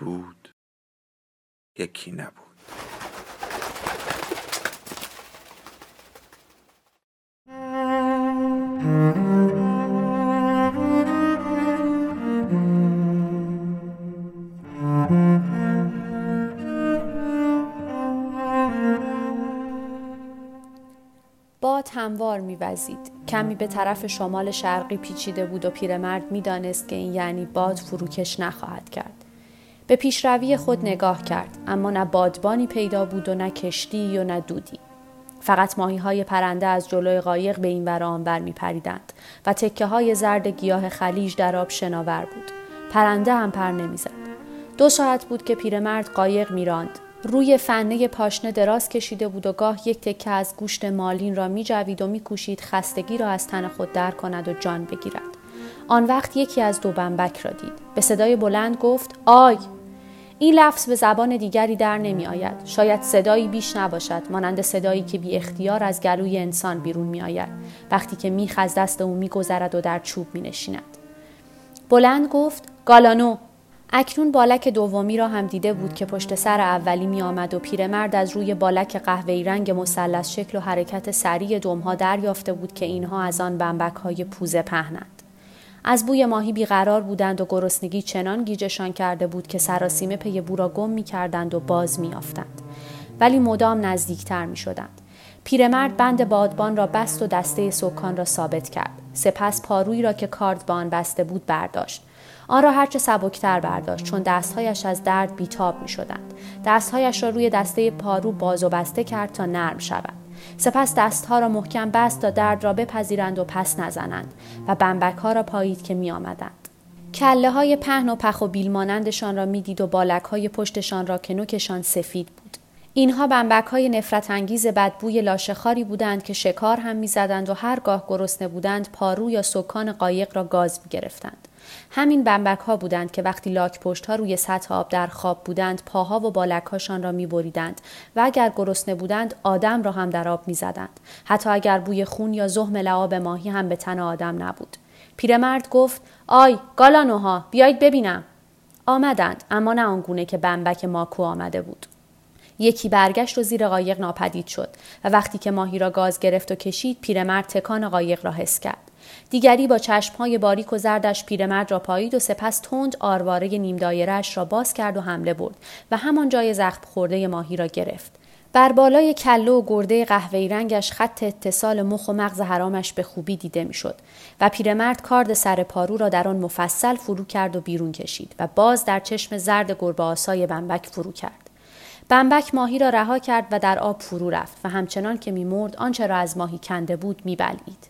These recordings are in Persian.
بود یکی نبود. باد هموار میوزید. کمی به طرف شمال شرقی پیچیده بود و پیرمرد می‌دانست که این یعنی باد فروکش نخواهد کرد. به پیشروی خود نگاه کرد اما نه بادبانی پیدا بود و نه کشتی و نه دودی فقط ماهی های پرنده از جلوی قایق به این ور آن بر می پریدند و تکه های زرد گیاه خلیج در آب شناور بود. پرنده هم پر نمی‌زد. دو ساعت بود که پیرمرد قایق میراند. روی فنه پاشنه دراز کشیده بود و گاه یک تکه از گوشت مالین را می جوید و می کوشید خستگی را از تن خود در کند و جان بگیرد. آن وقت یکی از دو بمبک را دید. به صدای بلند گفت آی این لفظ به زبان دیگری در نمی آید. شاید صدایی بیش نباشد مانند صدایی که بی اختیار از گلوی انسان بیرون می آید وقتی که میخ از دست او می گذرد و در چوب می نشیند. بلند گفت گالانو اکنون بالک دومی را هم دیده بود که پشت سر اولی می آمد و پیرمرد از روی بالک قهوه‌ای رنگ مثلث شکل و حرکت سریع دمها دریافته بود که اینها از آن بمبک های پوزه پهنند. از بوی ماهی بیقرار بودند و گرسنگی چنان گیجشان کرده بود که سراسیمه پی بو را گم می کردند و باز می آفتند. ولی مدام نزدیکتر می شدند. پیرمرد بند بادبان را بست و دسته سکان را ثابت کرد. سپس پارویی را که کاردبان بسته بود برداشت. آن را هرچه سبکتر برداشت چون دستهایش از درد بیتاب می شدند. دستهایش را روی دسته پارو باز و بسته کرد تا نرم شود. سپس دستها را محکم بست تا درد را بپذیرند و پس نزنند و بمبک ها را پایید که می آمدند. کله های پهن و پخ و بیل مانندشان را می‌دید و بالک های پشتشان را که نوکشان سفید بود. اینها بمبک های نفرت انگیز بدبوی لاشخاری بودند که شکار هم می‌زدند و هرگاه گرسنه بودند پارو یا سکان قایق را گاز می گرفتند. همین بمبک ها بودند که وقتی لاک پشت ها روی سطح آب در خواب بودند پاها و بالک هاشان را می بریدند و اگر گرسنه بودند آدم را هم در آب می زدند. حتی اگر بوی خون یا زهم لعاب ماهی هم به تن آدم نبود. پیرمرد گفت آی گالانوها بیایید ببینم. آمدند اما نه آنگونه که بمبک ماکو آمده بود. یکی برگشت و زیر قایق ناپدید شد و وقتی که ماهی را گاز گرفت و کشید پیرمرد تکان قایق را حس کرد. دیگری با چشمهای باریک و زردش پیرمرد را پایید و سپس تند آرواره نیم دایرش را باز کرد و حمله برد و همان جای زخم خورده ماهی را گرفت. بر بالای کله و گرده قهوه‌ای رنگش خط اتصال مخ و مغز حرامش به خوبی دیده می‌شد و پیرمرد کارد سر پارو را در آن مفصل فرو کرد و بیرون کشید و باز در چشم زرد گربه آسای بمبک فرو کرد. بمبک ماهی را رها کرد و در آب فرو رفت و همچنان که میمرد آنچه را از ماهی کنده بود میبلید.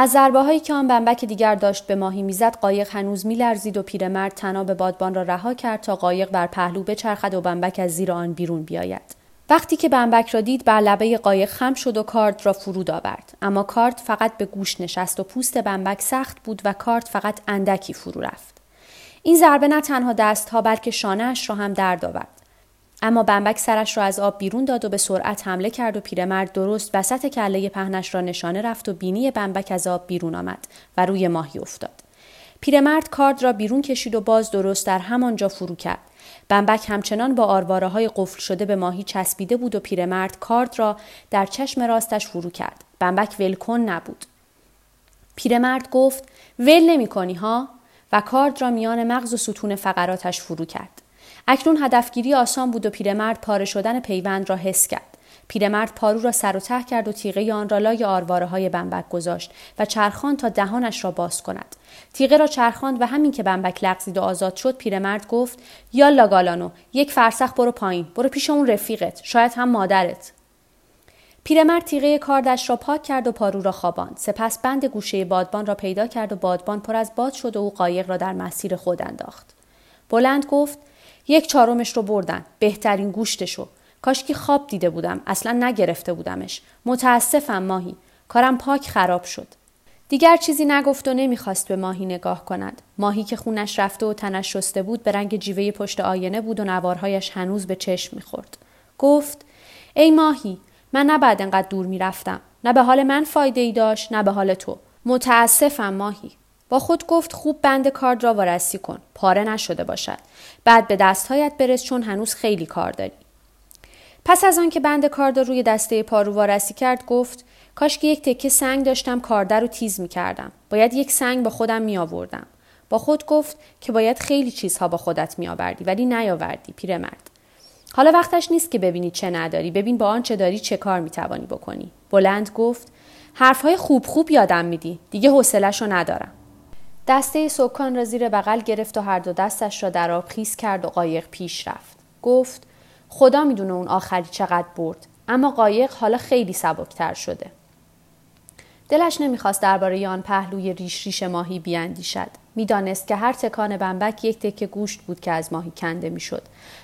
از ضربه هایی که آن بمبک دیگر داشت به ماهی می‌زد قایق هنوز میلرزید و پیرمرد تناب بادبان را رها کرد تا قایق بر پهلو بچرخد و بمبک از زیر آن بیرون بیاید. وقتی که بمبک را دید بر لبه قایق خم شد و کارد را فرود آورد. اما کارد فقط به گوش نشست و پوست بمبک سخت بود و کارد فقط اندکی فرو رفت. این ضربه نه تنها دستها بلکه شانهاش را هم درد آورد. اما بمبک سرش را از آب بیرون داد و به سرعت حمله کرد و پیرمرد درست وسط کله پهنش را نشانه رفت و بینی بمبک از آب بیرون آمد و روی ماهی افتاد. پیرمرد کارد را بیرون کشید و باز درست در همانجا فرو کرد. بمبک همچنان با آرواره های قفل شده به ماهی چسبیده بود و پیرمرد کارد را در چشم راستش فرو کرد. بمبک ولکن نبود. پیرمرد گفت ول نمی کنی ها و کارد را میان مغز و ستون فقراتش فرو کرد. اکنون هدفگیری آسان بود و پیرمرد پاره شدن پیوند را حس کرد. پیرمرد پارو را سر و ته کرد و تیغه آن را لای آرواره های بمبک گذاشت و چرخان تا دهانش را باز کند. تیغه را چرخاند و همین که بمبک لغزید و آزاد شد پیرمرد گفت یا گالانو یک فرسخ برو پایین برو پیش اون رفیقت شاید هم مادرت پیرمرد تیغه کاردش را پاک کرد و پارو را خواباند سپس بند گوشه بادبان را پیدا کرد و بادبان پر از باد شد و او قایق را در مسیر خود انداخت بلند گفت یک چهارمش رو بردن. بهترین گوشتشو. کاشکی خواب دیده بودم. اصلا نگرفته بودمش. متاسفم ماهی. کارم پاک خراب شد. دیگر چیزی نگفت و نمی‌خواست به ماهی نگاه کند. ماهی که خونش رفته و تنش شسته بود به رنگ جیوه پشت آینه بود و نوارهایش هنوز به چشم می‌خورد. گفت ای ماهی من نه بعد انقدر دور می‌رفتم. نه به حال من فایده ای داشت نه به حال تو. متاسفم ماهی. با خود گفت خوب بند کارد را وارسی کن پاره نشده باشد بعد به دستهایت برس چون هنوز خیلی کار داری پس از آنکه بند کارد روی دسته پارو وارسی کرد گفت کاش که یک تکه سنگ داشتم کارده رو تیز می کردم. باید یک سنگ با خودم می آوردم. با خود گفت که باید خیلی چیزها با خودت می آوردی ولی نیاوردی پیرمرد. حالا وقتش نیست که ببینی چه نداری ببین با آنچه داری چه کار می توانی بکنی. بلند گفت حرفهای خوب خوب یادم میدی دیگه حوصلش رو ندارم. دسته سکان را زیر بغل گرفت و هر دو دستش را در آب خیس کرد و قایق پیش رفت. گفت خدا می‌دونه اون آخری چقدر برد اما قایق حالا خیلی سبکتر شده. دلش نمی‌خواست درباره آن پهلوی ریش ریش ماهی بیاندیشد می‌دانست که هر تکان بمبک یک تکه گوشت بود که از ماهی کنده می‌شد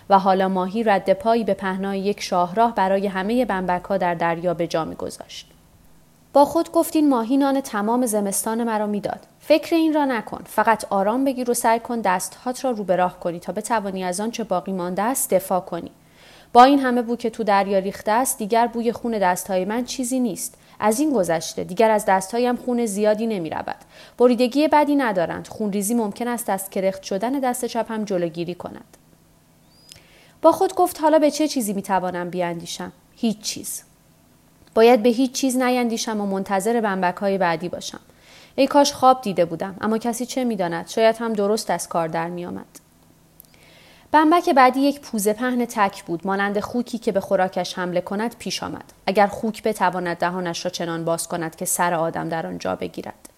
و حالا ماهی رد پایی به پهنای یک شاهراه برای همه بمبک ها در دریا به جا میگذاشت با خود گفت این ماهی نان تمام زمستان مرا می‌داد فکر این را نکن فقط آرام بگیر و سعی کن دستهات را رو به راه کنی تا بتوانی از آنچه باقی مانده است دفاع کنی با این همه بو که تو دریا ریخته است دیگر بوی خون دستهای من چیزی نیست از این گذشته دیگر از دستهایم خون زیادی نمی رود. بریدگی بدی ندارند. خونریزی ممکن است از کرخت شدن دست چپ هم جلوگیری کند. با خود گفت حالا به چه چیزی می توانم بیاندیشم؟ هیچ چیز. باید به هیچ چیز نیندیشم و منتظر بمبک های بعدی باشم. ای کاش خواب دیده بودم اما کسی چه می‌داند؟ شاید هم درست از کار در می آمد. بمبک بعدی یک پوزه پهن تک بود مانند خوکی که به خوراکش حمله کند پیش آمد. اگر خوک بتواند دهانش را چنان باز کند که سر آدم در آنجا بگیرد.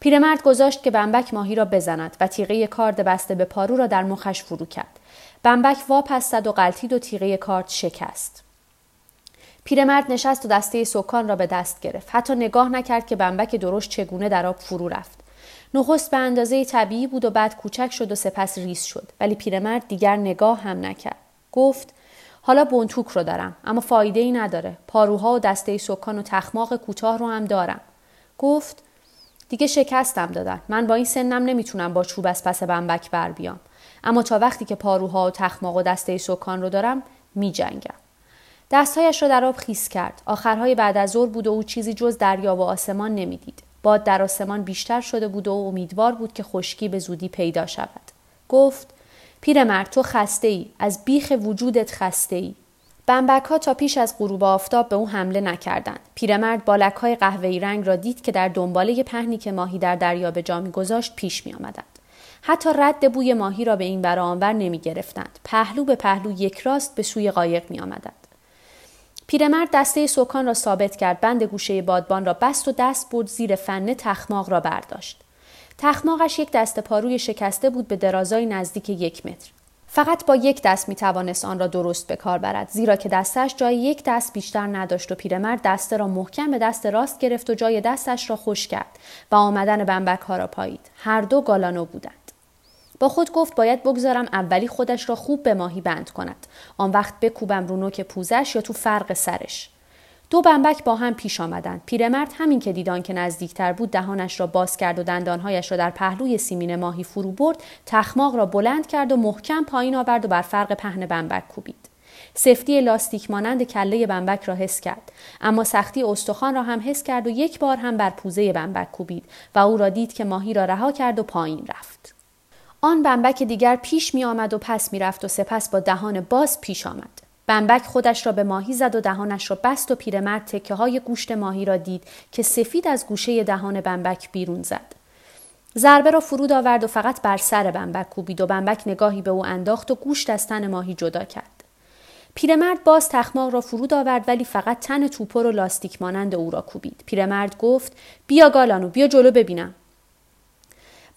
پیرمرد گذاشت که بمبک ماهی را بزند و تیغه کارد بسته به پارو را در مخش فرو کرد. بمبک واپستد و قلتید و تیغه کارد شکست. پیرمرد نشست و دسته سکان را به دست گرفت. حتی نگاه نکرد که بمبک درشت چگونه در آب فرو رفت. نخست به اندازه طبیعی بود و بعد کوچک شد و سپس ریز شد. ولی پیرمرد دیگر نگاه هم نکرد. گفت حالا بونتوک رو دارم اما فایده ای نداره. پاروها و دسته سکان و تخماق کوتاه رو هم دارم. گفت دیگه شکستم دادن. من با این سنم نمی‌تونم با چوب از پس بمبک بر بیام. اما تا وقتی که پاروها و تخماق و دسته سکان رو دارم میجنگم. دستهایش را در آب خیس کرد آخرهای بعد از ظهر بود و او چیزی جز دریا و آسمان نمی‌دید باد در آسمان بیشتر شده بود و امیدوار بود که خشکی به زودی پیدا شود. گفت پیرمرد تو خسته ای از بیخ وجودت خسته ای. بمبک ها تا پیش از غروب آفتاب به او حمله نکردند. پیرمرد بالک های قهوه‌ای رنگ را دید که در دنباله پهنی که ماهی در دریا به جا گذاشت پیش می آمدند. حتی رد بوی ماهی را به این برآنور نمی گرفتند. پهلو به پهلو یک راست به سوی قایق می آمدند. پیرمرد دسته سکان را ثابت کرد. بند گوشه بادبان را بست و دست برد زیر فنه تخماق را برداشت. تخماقش یک دست پاروی شکسته بود به درازای نزدیک یک متر. فقط با یک دست می توانست آن را درست به کار برد زیرا که دستش جای یک دست بیشتر نداشت و پیرمرد دسته را محکم به دست راست گرفت و جای دستش را خوش کرد و آمدن بمبک ها را پایید. هر دو گالانو بودند. با خود گفت باید بگذارم اولی خودش را خوب به ماهی بند کند. آن وقت بکوبم رو نوک پوزش یا تو فرق سرش. دو بمبک با هم پیش آمدند. پیرمرد همین که دیدان که نزدیکتر بود دهانش را باز کرد و دندانهایش را در پهلوی سیمین ماهی فرو برد تخماق را بلند کرد و محکم پایین آورد و بر فرق پهن بمبک کوبید. سفتی لاستیک مانند کله بمبک را حس کرد. اما سختی استخوان را هم حس کرد و یک بار هم بر پوزه بمبک کوبید و او را دید که ماهی را رها کرد و پایین رفت. آن بمبک دیگر پیش می آمد و پس می رفت و سپس با دهان باز پیش آمد. بمبک خودش را به ماهی زد و دهانش را بست و پیرمرد تکه های گوشت ماهی را دید که سفید از گوشه دهان بمبک بیرون زد. ضربه را فرود آورد و فقط بر سر بمبک کوبید و بمبک نگاهی به او انداخت و گوشت از تن ماهی جدا کرد. پیرمرد باز تخماق را فرود آورد ولی فقط تن توپر و لاستیک مانند او را کوبید. پیرمرد گفت: بیا گالانو بیا جلو ببینم.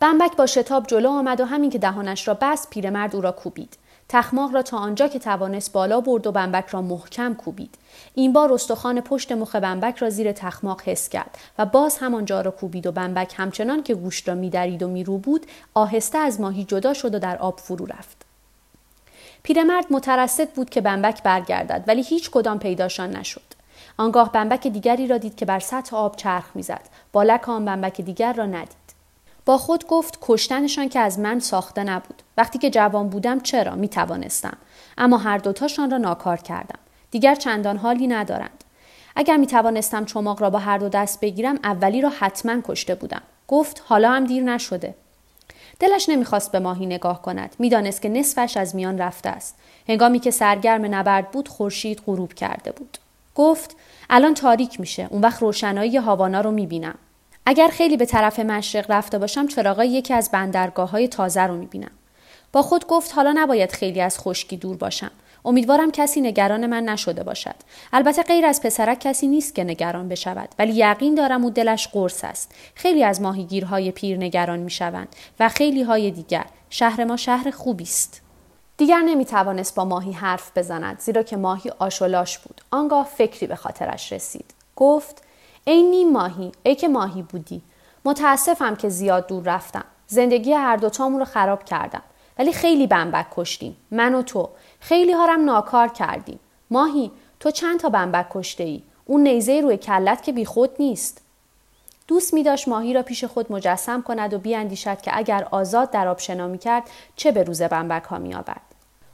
بمبک با شتاب جلو آمد و همین که دهانش را بست پیرمرد او را کوبید. تخماق را تا آنجا که توانست بالا برد و بمبک را محکم کوبید. این بار استخوان پشت مخ بمبک را زیر تخماق حس کرد و باز همانجا را کوبید و بمبک همچنان که گوشت را میدرید و میرو بود آهسته از ماهی جدا شد و در آب فرو رفت. پیرمرد مترصد بود که بمبک برگردد ولی هیچ کدام پیداشان نشد. آنگاه بمبک دیگری را دید که بر سطح آب چرخ می‌زد. بالک آن بمبک دیگر را ندید. با خود گفت کشتنشان که از من ساخته نبود. وقتی که جوان بودم چرا می توانستم اما هر دوتاشان را ناکار کردم. دیگر چندان حالی ندارند. اگر می توانستم چماق را با هر دو دست بگیرم اولی را حتما کشته بودم. گفت حالا هم دیر نشده. دلش نمی‌خواست به ماهی نگاه کند. می‌دانست که نصفش از میان رفته است. هنگامی که سرگرم نبرد بود خورشید غروب کرده بود. گفت الان تاریک میشه. اون وقت روشنایی هاوانا رو می‌بینم. اگر خیلی به طرف مشرق رفته باشم چراغای یکی از بندرگاه های تازه رو می‌بینم. با خود گفت حالا نباید خیلی از خشکی دور باشم. امیدوارم کسی نگران من نشده باشد. البته غیر از پسرک کسی نیست که نگران بشود. ولی یقین دارم او دلش قرص است. خیلی از ماهیگیرهای پیر نگران می‌شوند و خیلی های دیگر. شهر ما شهر خوبی است. دیگر نمی توانست با ماهی حرف بزند زیرا که ماهی آشولاش بود. آنگاه فکری به خاطرش رسید. گفت ای نیم ماهی ای که ماهی بودی. متاسفم که زیاد دور رفتم. زندگی هر دوتامون رو خراب کردم. ولی خیلی بمبک کشتیم. من و تو. خیلی هارم ناکار کردیم. ماهی تو چند تا بمبک کشته ای اون نیزه روی کلت که بیخود نیست. دوست می داشت ماهی را پیش خود مجسم کند و بیاندیشد که اگر آزاد در آب شنا می کرد چه به روز بمبک ها می آورد.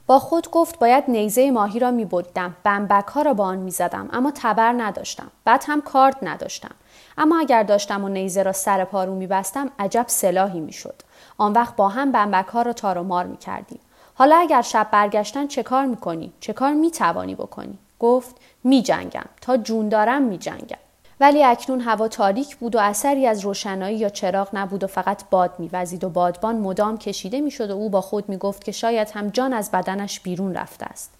با خود گفت باید نیزه ماهی را می بردم. بمبک ها را با آن می زدم. اما تبر نداشتم. بعد هم کارد نداشتم. اما اگر داشتم و نیزه را سر پارو می بستم عجب سلاحی می شد. آن وقت با هم بمبک ها را تار و مار می کردیم. حالا اگر شب برگشتن چه کار می کنی؟ چه کار می توانی بکنی؟ گفت می جنگم. تا جون دارم می جنگم. ولی اکنون هوا تاریک بود و اثری از روشنایی یا چراغ نبود و فقط باد میوزید و بادبان مدام کشیده می‌شد و او با خود می‌گفت که شاید هم جان از بدنش بیرون رفته است.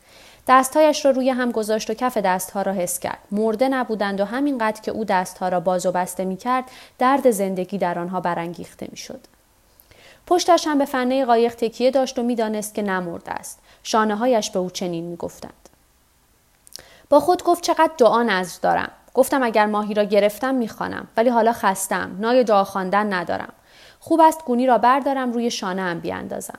دستهایش را روی هم گذاشت و کف دستها را حس کرد. مرده نبودند و همینقدر که او دستها را باز و بسته می‌کرد درد زندگی در آنها برانگیخته می‌شد. پشتش هم به فنه قایق تکیه داشت و می‌دانست که نمرده است. شانه هایش به او چنین می‌گفتند. با خود گفت چقدر دعا نظر دارم. گفتم اگر ماهی را گرفتم می‌خوانم ولی حالا خستم نای خواندن ندارم. خوب است گونی را بردارم روی شانه هم بیاندازم.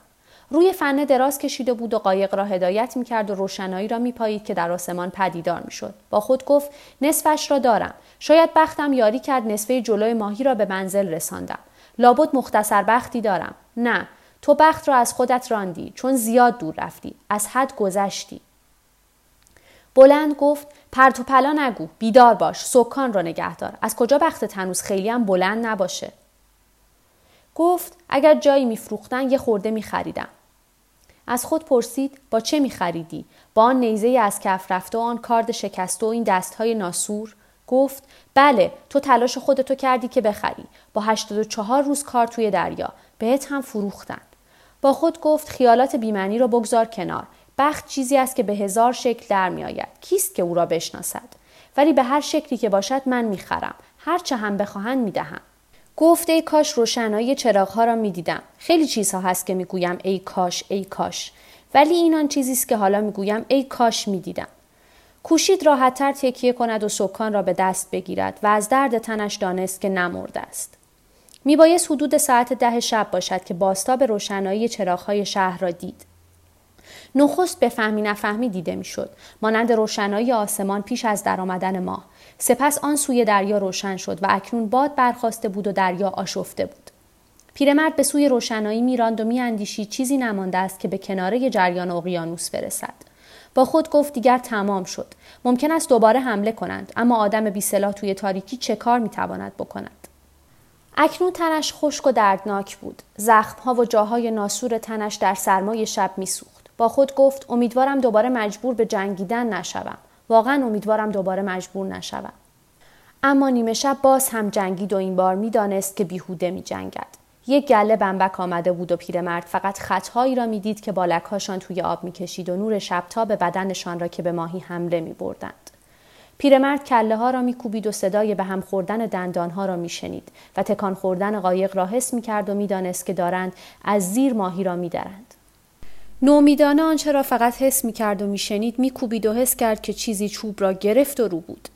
روی فنه دراز کشیده بود و قایق را هدایت می‌کرد و روشنایی را میپایید که در آسمان پدیدار می‌شد. با خود گفت نصفش را دارم. شاید بختم یاری کرد نصفه جلوی ماهی را به منزل رساندم. لابد مختصر بختی دارم. نه تو بخت را از خودت راندی چون زیاد دور رفتی. از حد گذشتی. بلند گفت پرت و پلا نگو بیدار باش سکان را نگهدار از کجا بخت تنوز خیلی هم بلند نباشه؟ گفت اگر جایی میفروختن یه خورده میخریدم. از خود پرسید با چه میخریدی؟ با آن نیزه از کف رفته و آن کارد شکسته و این دستهای ناسور؟ گفت بله تو تلاش خودتو کردی که بخری. با 84 روز کار توی دریا. بهت هم فروختن. با خود گفت خیالات بیمنی را بگذار کنار. بخت چیزی است که به هزار شکل در می آید. کیست که او را بشناسد؟ ولی به هر شکلی که باشد من می خرم. هر چه هم بخواهند می دهم. گفت ای کاش روشنایی چراغها را می دیدم. خیلی چیزها هست که می گویم ای کاش ای کاش. ولی این آن چیزی است که حالا می گویم ای کاش می دیدم. کوشید راحتتر تکیه کند و سکان را به دست بگیرد و از درد تنش دانست که نمرده است. میبایست حدود ساعت ده شب باشد که باستاب روشنایی چراغهای شهر را دید. نخست به فهمی نفهمی دیده می‌شد. مانند روشنایی آسمان پیش از درآمدن ماه سپس آن سوی دریا روشن شد و اکنون باد برخواسته بود و دریا آشفته بود. پیرمرد به سوی روشنایی میراند و میاندیشید چیزی نمانده است که به کناره جریان اقیانوس برسد. با خود گفت دیگر تمام شد. ممکن است دوباره حمله کنند اما آدم بی توی تاریکی چه کار می‌تواند بکند؟ اکنون تنش خشک و دردناک بود. زخمها و جاهای ناسور تنش در سرمای شب میسوخت. با خود گفت امیدوارم دوباره مجبور به جنگیدن نشوم واقعا امیدوارم دوباره مجبور نشوم اما نیمه شب باز هم جنگید و این بار می‌دانست که بیهوده می جنگد. یک گله بمبک آمده بود و پیرمرد فقط خطهایی را می‌دید که بالکهاشان توی آب می‌کشید و نور شبتا به بدنشان را که به ماهی حمله می بردند. پیرمرد کله ها را میکوبید و صدای به هم خوردن دندان ها را میشنید و تکان خوردن قایق را حس می کرد و می‌دانست که دارند از زیر ماهی را میدرند. نومیدانه آنچه را فقط حس می کرد و می شنید می کوبید و حس کرد که چیزی چوب را گرفت و رو بود.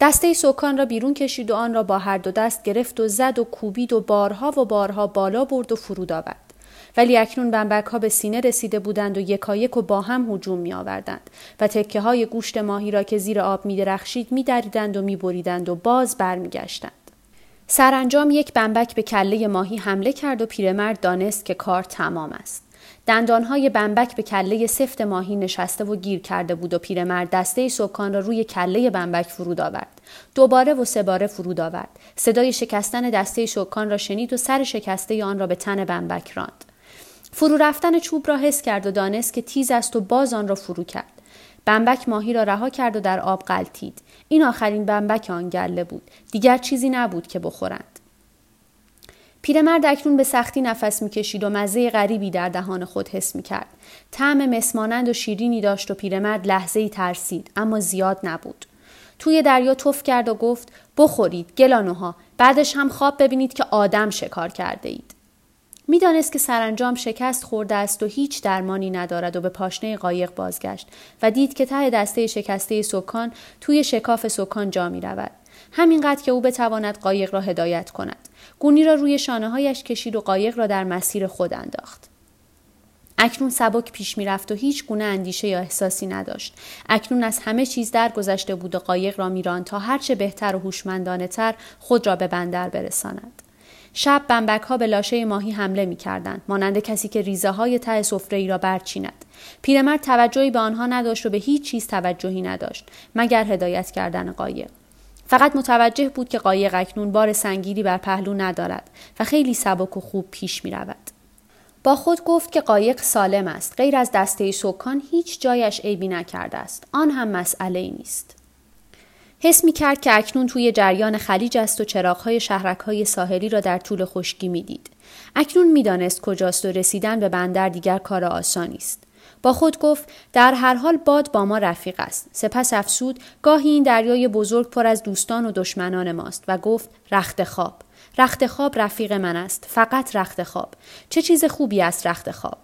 دسته سکان را بیرون کشید و آن را با هر دو دست گرفت و زد و کوبید و بارها و بارها بالا برد و فرود آورد. ولی اکنون بمبک ها به سینه رسیده بودند و یکایک و با هم هجوم می آوردند و تکه های گوشت ماهی را که زیر آب می درخشید می دریدند و می بریدند و باز برمیگشتند. سرانجام یک بمبک به کله ماهی حمله کرد و پیرمرد دانست که کار تمام است. دندانهای بمبک به کله سفت ماهی نشسته و گیر کرده بود و پیرمرد دسته سکان را روی کله بمبک فرود آورد. دوباره و سه باره فرود آورد. صدای شکستن دسته سکان را شنید و سر شکسته آن را به تن بمبک راند. فرو رفتن چوب را حس کرد و دانست که تیز است و باز آن را فرو کرد. بمبک ماهی را رها کرد و در آب غلطید. این آخرین بمبک آن گله بود. دیگر چیزی نبود که بخورند. پیرمرد اکنون به سختی نفس می‌کشید و مزه غریبی در دهان خود حس می‌کرد. طعم مسمانند و شیرینی داشت و پیرمرد لحظه ای ترسید اما زیاد نبود. توی دریا توف کرد و گفت بخورید گلانوها بعدش هم خواب ببینید که آدم شکار کرده اید می‌دانست که سرانجام شکست خورده است و هیچ درمانی ندارد و به پاشنه قایق بازگشت و دید که ته دسته شکسته سکان توی شکاف سکان جا می رود. همینقدر که او بتواند قایق را هدایت کند. گونی را روی شانه هایش کشید و قایق را در مسیر خود انداخت. اکنون سبک پیش می رفت و هیچ گونه اندیشه یا احساسی نداشت. اکنون از همه چیز درگذشته بود و قایق را میران تا هرچه بهتر و هوشمندانه تر خود را به بندر برساند. شب بمبک ها به لاشه ماهی حمله می کردند مانند کسی که ریزه های ته سفره ای را برچیند پیرمرد توجهی به آنها نداشت و به هیچ چیز توجهی نداشت مگر هدایت کردن قایق فقط متوجه بود که قایق اکنون بار سنگیری بر پهلو ندارد و خیلی سبک و خوب پیش می رود. با خود گفت که قایق سالم است غیر از دسته سکان هیچ جایش عیبی نکرده است آن هم مسئله ای نیست حس می کرد که اکنون توی جریان خلیج است و چراغهای شهرک های ساحلی را در طول خشکی می دید. اکنون می‌دانست کجاست و رسیدن به بندر دیگر کار آسانی است. با خود گفت در هر حال باد با ما رفیق است. سپس افسود گاهی این دریای بزرگ پر از دوستان و دشمنان ماست و گفت رخت خواب. رخت خواب رفیق من است. فقط رخت خواب. چه چیز خوبی است رخت خواب.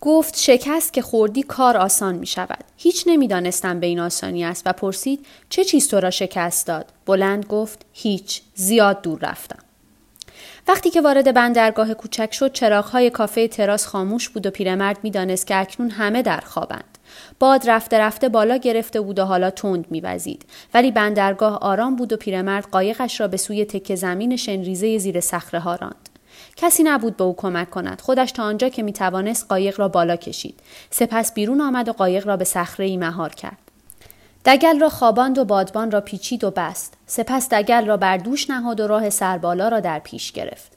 گفت شکست که خوردی کار آسان می شود. هیچ نمی‌دانستم به این آسانی است و پرسید چه چیز تو را شکست داد؟ بلند گفت هیچ زیاد دور رفتم. وقتی که وارد بندرگاه کوچک شد چراغهای کافه تراس خاموش بود و پیرمرد می‌دانست که اکنون همه در خوابند. باد رفته رفته بالا گرفته بود و حالا تند میوزید ولی بندرگاه آرام بود و پیرمرد قایقش را به سوی تکه زمین شنریزه زیر صخره ها راند. کسی نبود به او کمک کند خودش تا آنجا که می توانست قایق را بالا کشید سپس بیرون آمد و قایق را به صخره ای مهار کرد دگل را خواباند و بادبان را پیچید و بست. سپس دگل را بر دوش نهاد و راه سربالا را در پیش گرفت.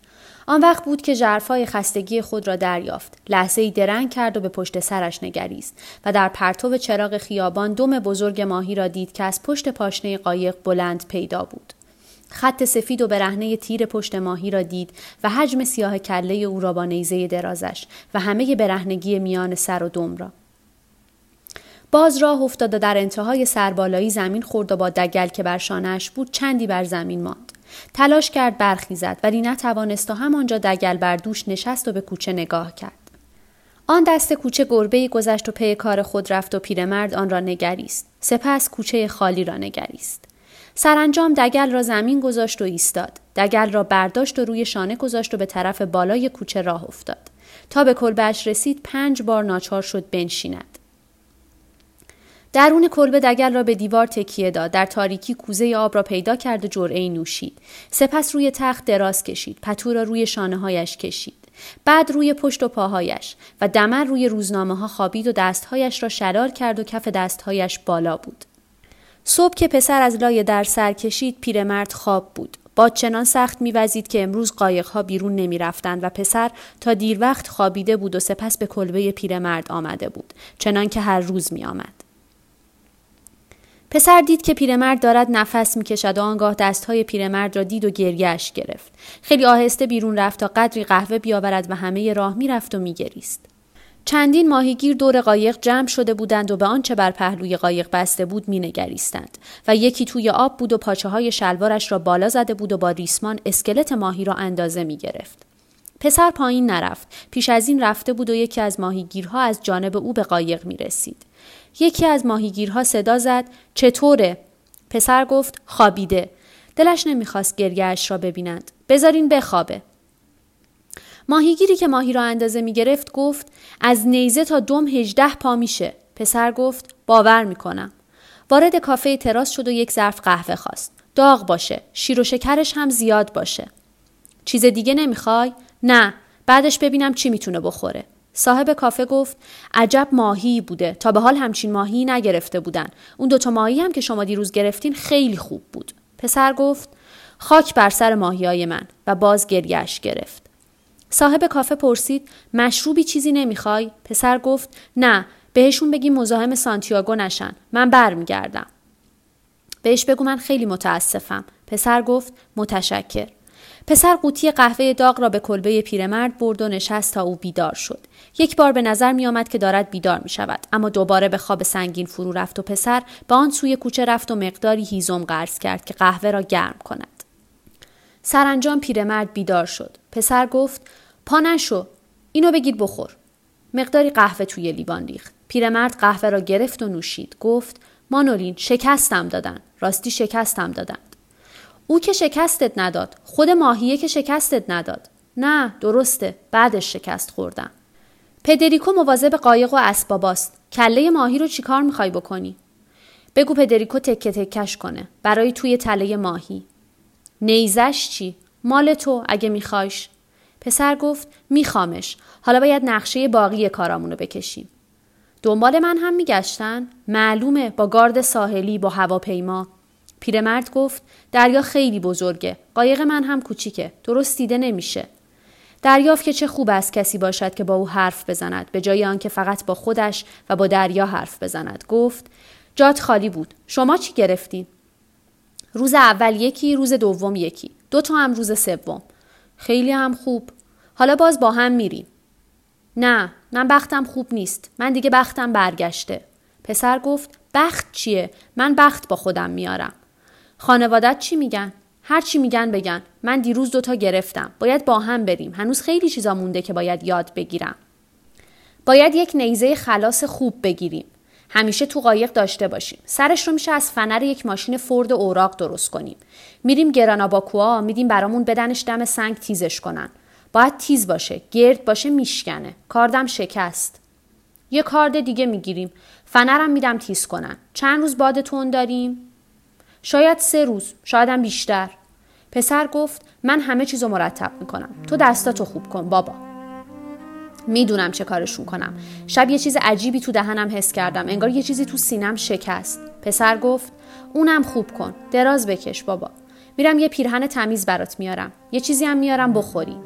آن وقت بود که جرفای خستگی خود را دریافت. لحظه ای درنگ کرد و به پشت سرش نگریست و در پرتو چراغ خیابان دم بزرگ ماهی را دید که از پشت پاشنه قایق بلند پیدا بود. خط سفید و برهنه تیر پشت ماهی را دید و حجم سیاه کله او را با نیزه درازش و همه برهنگی میان سر و دم را. باز راه افتاد و در انتهای سربالایی زمین خورد و با دگل که بر شانهاش بود چندی بر زمین ماند. تلاش کرد برخیزد ولی نتوانست و همانجا دگل بر دوش نشست و به کوچه نگاه کرد. آن دست کوچه گربه گذشت و پی کار خود رفت و پیرمرد آن را نگریست. سپس کوچه خالی را نگریست. سرانجام دگل را زمین گذاشت و ایستاد. دگل را برداشت و روی شانه گذاشت و به طرف بالای کوچه راه افتاد. تا به کلبهش رسید پنج بار ناچار شد بنشیند. درون کلبه دگل را به دیوار تکیه داد. در تاریکی کوزه آب را پیدا کرد و جرعه نوشید. سپس روی تخت دراز کشید. پتو را روی شانه هایش کشید. بعد روی پشت و پاهایش و دمر روی روزنامه ها خوابید و دستهایش را شرار کرد و کف دستهایش بالا بود. صبح که پسر از لای در سر کشید پیرمرد خواب بود. باد چنان سخت میوزید که امروز قایقها بیرون نمی رفتند و پسر تا دیر وقت خوابیده بود و سپس به کلبه پیرمرد آمده بود. چنان که هر روز می آمد. پسر دید که پیرمرد دارد نفس می‌کشد و آنگاه دستهای پیرمرد را دید و گریهش گرفت خیلی آهسته بیرون رفت تا قدری قهوه بیاورد و همه راه می‌رفت و میگریست چندین ماهیگیر دور قایق جمع شده بودند و به آنچه بر پهلوی قایق بسته بود مینگریستند و یکی توی آب بود و پاچه های شلوارش را بالا زده بود و با ریسمان اسکلت ماهی را اندازه می گرفت. پسر پایین نرفت. پیش از این رفته بود و یکی از ماهیگیرها از جانب او به قایق می رسید. یکی از ماهیگیرها صدا زد چطوره؟ پسر گفت خوابیده. دلش نمی‌خواست گریهاش را ببینند. بذارین بخوابه. ماهیگیری که ماهی را اندازه می گرفت گفت از نیزه تا دم هجده پا میشه. پسر گفت باور می‌کنم. وارد کافه تراس شد و یک ظرف قهوه خواست. داغ باشه. شیر و شکرش هم زیاد باشه. چیز دیگه نمی‌خوای؟ نه. بعدش ببینم چی می‌تونه بخوره. صاحب کافه گفت عجب ماهی بوده. تا به حال همچین ماهی نگرفته بودن. اون دوتا ماهی هم که شما دیروز گرفتین خیلی خوب بود. پسر گفت خاک بر سر ماهی های من و باز گریهش گرفت. صاحب کافه پرسید مشروبی چیزی نمی‌خوای؟ پسر گفت نه بهشون بگی مزاحم سانتیاگو نشن. من برمیگردم. بهش بگو من خیلی متاسفم. پسر گفت متشکر پسر قوطی قهوه داغ را به کلبه پیرمرد برد و نشست تا او بیدار شد. یک بار به نظر می آمد که دارد بیدار می شود اما دوباره به خواب سنگین فرو رفت و پسر به آن سوی کوچه رفت و مقداری هیزم قرض کرد که قهوه را گرم کند. سرانجام پیرمرد بیدار شد. پسر گفت پا نشو اینو بگیر بخور. مقداری قهوه توی لیوان ریخت. پیرمرد قهوه را گرفت و نوشید. گفت مانولین شکستم دادن. راستی شکستم دادن. او که شکستت نداد خود ماهیه که شکستت نداد. نه درسته بعدش شکست خوردم. پدریکو مواظب قایق و اسباباست کله ماهی رو چیکار می‌خوای بکنی؟ بگو پدریکو تکه تکش کنه. برای توی تله ماهی. نیزش چی؟ مال تو اگه میخوایش. پسر گفت میخوامش. حالا باید نقشه باقی کارامونو بکشیم. دنبال من هم میگشتن؟ معلومه با گارد ساحلی با هواپیما. پیرمرد گفت دریا خیلی بزرگه قایق من هم کوچیکه درست دیده نمیشه. دریافت که چه خوب است کسی باشد که با او حرف بزند به جای آنکه فقط با خودش و با دریا حرف بزند. گفت جات خالی بود. شما چی گرفتین؟ روز اول یکی روز دوم یکی. دو تا هم روز سوم. خیلی هم خوب. حالا باز با هم میریم. نه من بختم خوب نیست. من دیگه بختم برگشته. پسر گفت بخت چیه؟ من بخت با خودم میارم. خانوادت چی میگن؟ هر چی میگن بگن. من دیروز دوتا گرفتم. باید با هم بریم. هنوز خیلی چیزا مونده که باید یاد بگیرم. باید یک نیزه خلاص خوب بگیریم. همیشه تو قایق داشته باشیم. سرش رو میشه از فنر یک ماشین فورد اوراق درست کنیم. میریم گراناباکوا میدیم برامون بدنش دم سنگ تیزش کنن. باید تیز باشه. گرد باشه میشکنه. کاردم شکست. یه کارد دیگه می‌گیریم. فنرم میدم تیز کنن. چند روز باد تون داریم؟ شاید سه روز شایدم بیشتر. پسر گفت من همه چیزو مرتب می‌کنم. تو دستاتو خوب کن بابا. می‌دونم چه کارشون کنم. شب یه چیز عجیبی تو دهنم حس کردم. انگار یه چیزی تو سینم شکست. پسر گفت اونم خوب کن. دراز بکش بابا. میرم یه پیرهن تمیز برات میارم. یه چیزی هم میارم بخوری.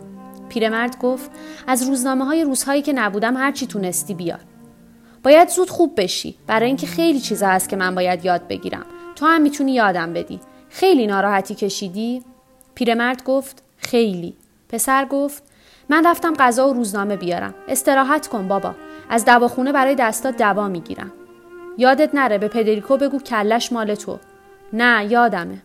پیرمرد گفت از روزنامه های روزهایی که نبودم هر چی تونستی بیار. باید زود خوب بشی. برای اینکه خیلی چیزا هست که من باید یاد بگیرم. تو هم می‌تونی یادم بدی. خیلی ناراحتی کشیدی؟ پیرمرد گفت خیلی. پسر گفت من رفتم غذا و روزنامه بیارم. استراحت کن بابا. از دواخونه برای دستات دوا می‌گیرم. یادت نره به پدریکو بگو کلش مال تو. نه یادمه.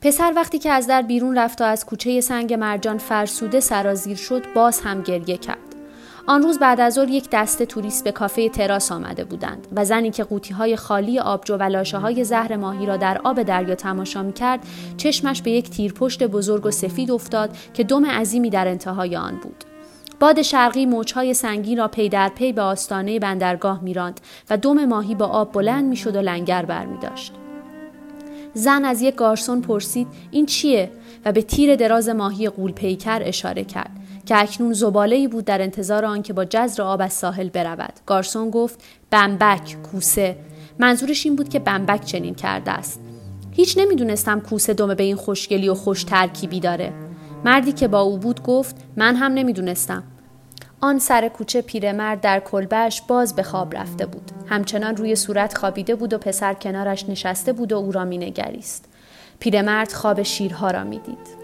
پسر وقتی که از در بیرون رفت و از کوچه سنگ مرجان فرسوده سرازیر شد باز هم گریه کرد. آن روز بعد از ظهر یک دسته توریست به کافه تراس آمده بودند و زنی که قوطی های خالی آبجو و لاشه های زهر ماهی را در آب دریا تماشا می کرد چشمش به یک تیره پشت بزرگ و سفید افتاد که دم عظیمی در انتهای آن بود. باد شرقی موجهای سنگین را پی در پی به آستانه بندرگاه میراند و دم ماهی با آب بلند می‌شد و لنگر برمی داشت. زن از یک گارسون پرسید این چیه؟ و به تیره دراز ماهی غول پیکر اشاره کرد. که اکنون زباله بود در انتظار آنکه با جزر آب از ساحل برود. گارسون گفت بمبک کوسه. منظورش این بود که بمبک چنین کرده است. هیچ نمی‌دونستم کوسه دمه به این خوشگلی و خوش ترکیبی داره. مردی که با او بود گفت من هم نمی‌دونستم. آن سر کوچه پیرمرد در کلبهش باز به خواب رفته بود. همچنان روی صورت خوابیده بود و پسر کنارش نشسته بود و او را مینگریست. پیرمرد خواب شیرها را می‌دید.